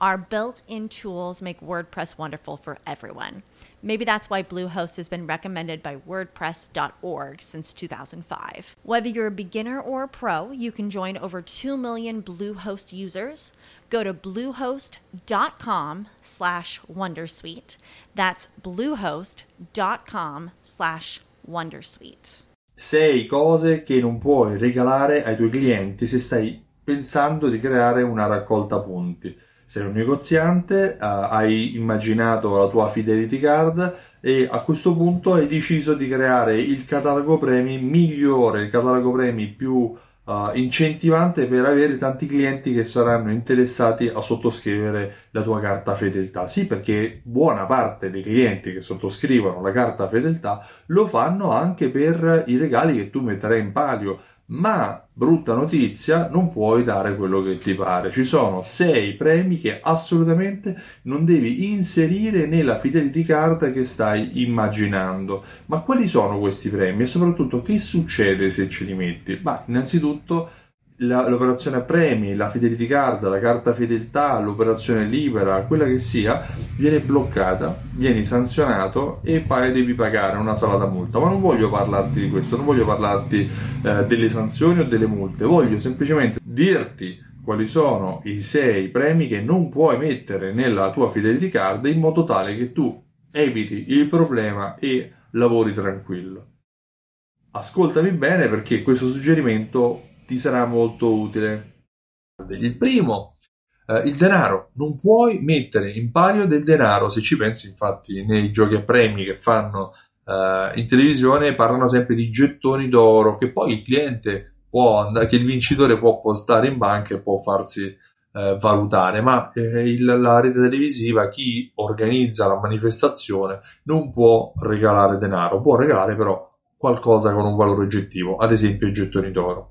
Our built in tools make WordPress wonderful for everyone. Maybe that's why Bluehost has been recommended by WordPress.org since 2005. Whether you're a beginner or a pro, you can join over 2 million Bluehost users. Go to bluehost.com slash Wondersuite. That's bluehost.com slash Wondersuite. 6 cose che non puoi regalare ai tuoi clienti se stai pensando di creare una raccolta punti. Sei un negoziante, uh, hai immaginato la tua fidelity card e a questo punto hai deciso di creare il catalogo premi migliore, il catalogo premi più uh, incentivante per avere tanti clienti che saranno interessati a sottoscrivere la tua carta fedeltà. Sì, perché buona parte dei clienti che sottoscrivono la carta fedeltà lo fanno anche per i regali che tu metterai in palio ma brutta notizia, non puoi dare quello che ti pare. Ci sono sei premi che assolutamente non devi inserire nella fidelity card che stai immaginando. Ma quali sono questi premi e soprattutto che succede se ce li metti? Ma innanzitutto la, l'operazione premi, la fidelity card, la carta fedeltà, l'operazione libera, quella che sia, viene bloccata, vieni sanzionato e poi devi pagare una salata multa. Ma non voglio parlarti di questo, non voglio parlarti eh, delle sanzioni o delle multe, voglio semplicemente dirti quali sono i sei premi che non puoi mettere nella tua fidelity card in modo tale che tu eviti il problema e lavori tranquillo. Ascoltami bene perché questo suggerimento ti sarà molto utile. Il primo, eh, il denaro. Non puoi mettere in palio del denaro, se ci pensi infatti nei giochi a premi che fanno eh, in televisione parlano sempre di gettoni d'oro che poi il cliente può andare, che il vincitore può postare in banca e può farsi eh, valutare, ma eh, il, la rete televisiva, chi organizza la manifestazione, non può regalare denaro, può regalare però qualcosa con un valore oggettivo, ad esempio i gettoni d'oro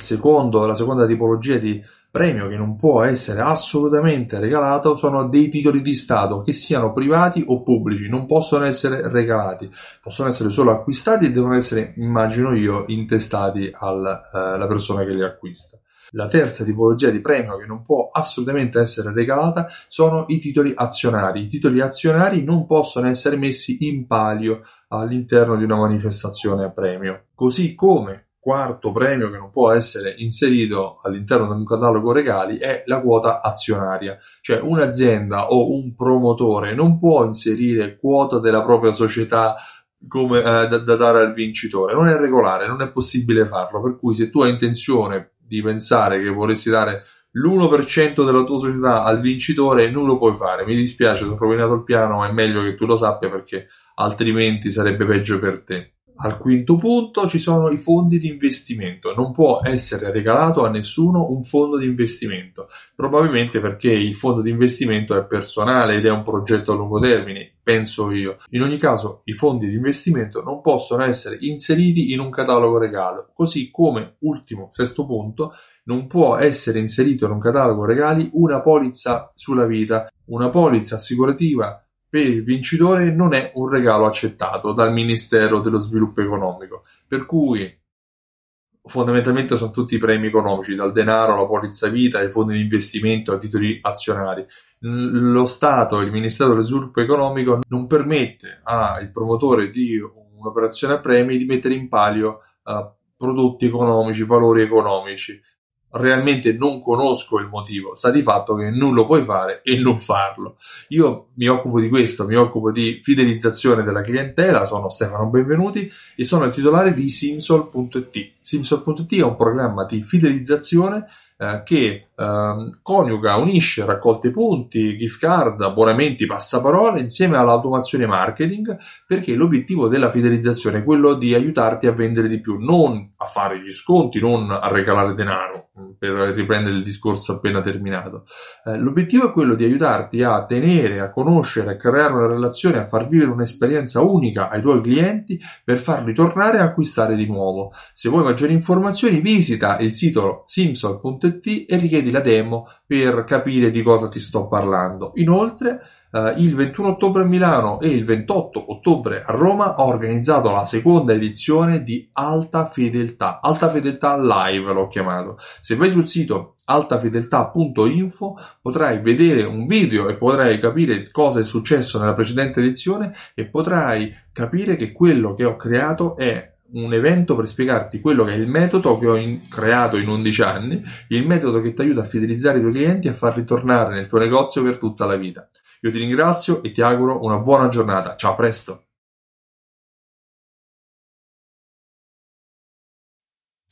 secondo, la seconda tipologia di premio che non può essere assolutamente regalato sono dei titoli di Stato, che siano privati o pubblici, non possono essere regalati, possono essere solo acquistati e devono essere, immagino io, intestati alla eh, persona che li acquista. La terza tipologia di premio che non può assolutamente essere regalata sono i titoli azionari. I titoli azionari non possono essere messi in palio all'interno di una manifestazione a premio, così come quarto premio che non può essere inserito all'interno di un catalogo regali è la quota azionaria, cioè un'azienda o un promotore non può inserire quota della propria società come, eh, da, da, dare al vincitore, non è regolare, non è possibile farlo, per cui se tu hai intenzione di pensare che vorresti dare l'1% della tua società al vincitore non lo puoi fare, mi dispiace, ti ho rovinato il piano, ma è meglio che tu lo sappia perché altrimenti sarebbe peggio per te. Al quinto punto ci sono i fondi di investimento. Non può essere regalato a nessuno un fondo di investimento, probabilmente perché il fondo di investimento è personale ed è un progetto a lungo termine, penso io. In ogni caso, i fondi di investimento non possono essere inseriti in un catalogo regalo, così come, ultimo, sesto punto, non può essere inserito in un catalogo regali una polizza sulla vita, una polizza assicurativa per il vincitore non è un regalo accettato dal Ministero dello Sviluppo Economico, per cui fondamentalmente sono tutti premi economici, dal denaro alla polizza vita, ai fondi di investimento, ai titoli azionari. Lo Stato, il Ministero dello Sviluppo Economico non permette al promotore di un'operazione a premi di mettere in palio uh, prodotti economici, valori economici realmente non conosco il motivo, sta di fatto che non lo puoi fare e non farlo. Io mi occupo di questo, mi occupo di fidelizzazione della clientela, sono Stefano Benvenuti e sono il titolare di Simsol.it. Simsol.it è un programma di fidelizzazione eh, che ehm, coniuga, unisce raccolte punti, gift card, abbonamenti, passaparole insieme all'automazione marketing perché l'obiettivo della fidelizzazione è quello di aiutarti a vendere di più, non a fare gli sconti, non a regalare denaro, per riprendere il discorso appena terminato. Eh, l'obiettivo è quello di aiutarti a tenere, a conoscere, a creare una relazione, a far vivere un'esperienza unica ai tuoi clienti per farli tornare a acquistare di nuovo. Se vuoi maggiori informazioni visita il sito simsol.it e richiedi la demo per capire di cosa ti sto parlando. Inoltre, Uh, il 21 ottobre a Milano e il 28 ottobre a Roma ho organizzato la seconda edizione di Alta Fedeltà, Alta Fedeltà Live l'ho chiamato. Se vai sul sito altafedeltà.info potrai vedere un video e potrai capire cosa è successo nella precedente edizione e potrai capire che quello che ho creato è un evento per spiegarti quello che è il metodo che ho in, creato in 11 anni, il metodo che ti aiuta a fidelizzare i tuoi clienti e a farli tornare nel tuo negozio per tutta la vita. Io ti ringrazio e ti auguro una buona giornata. Ciao, a presto!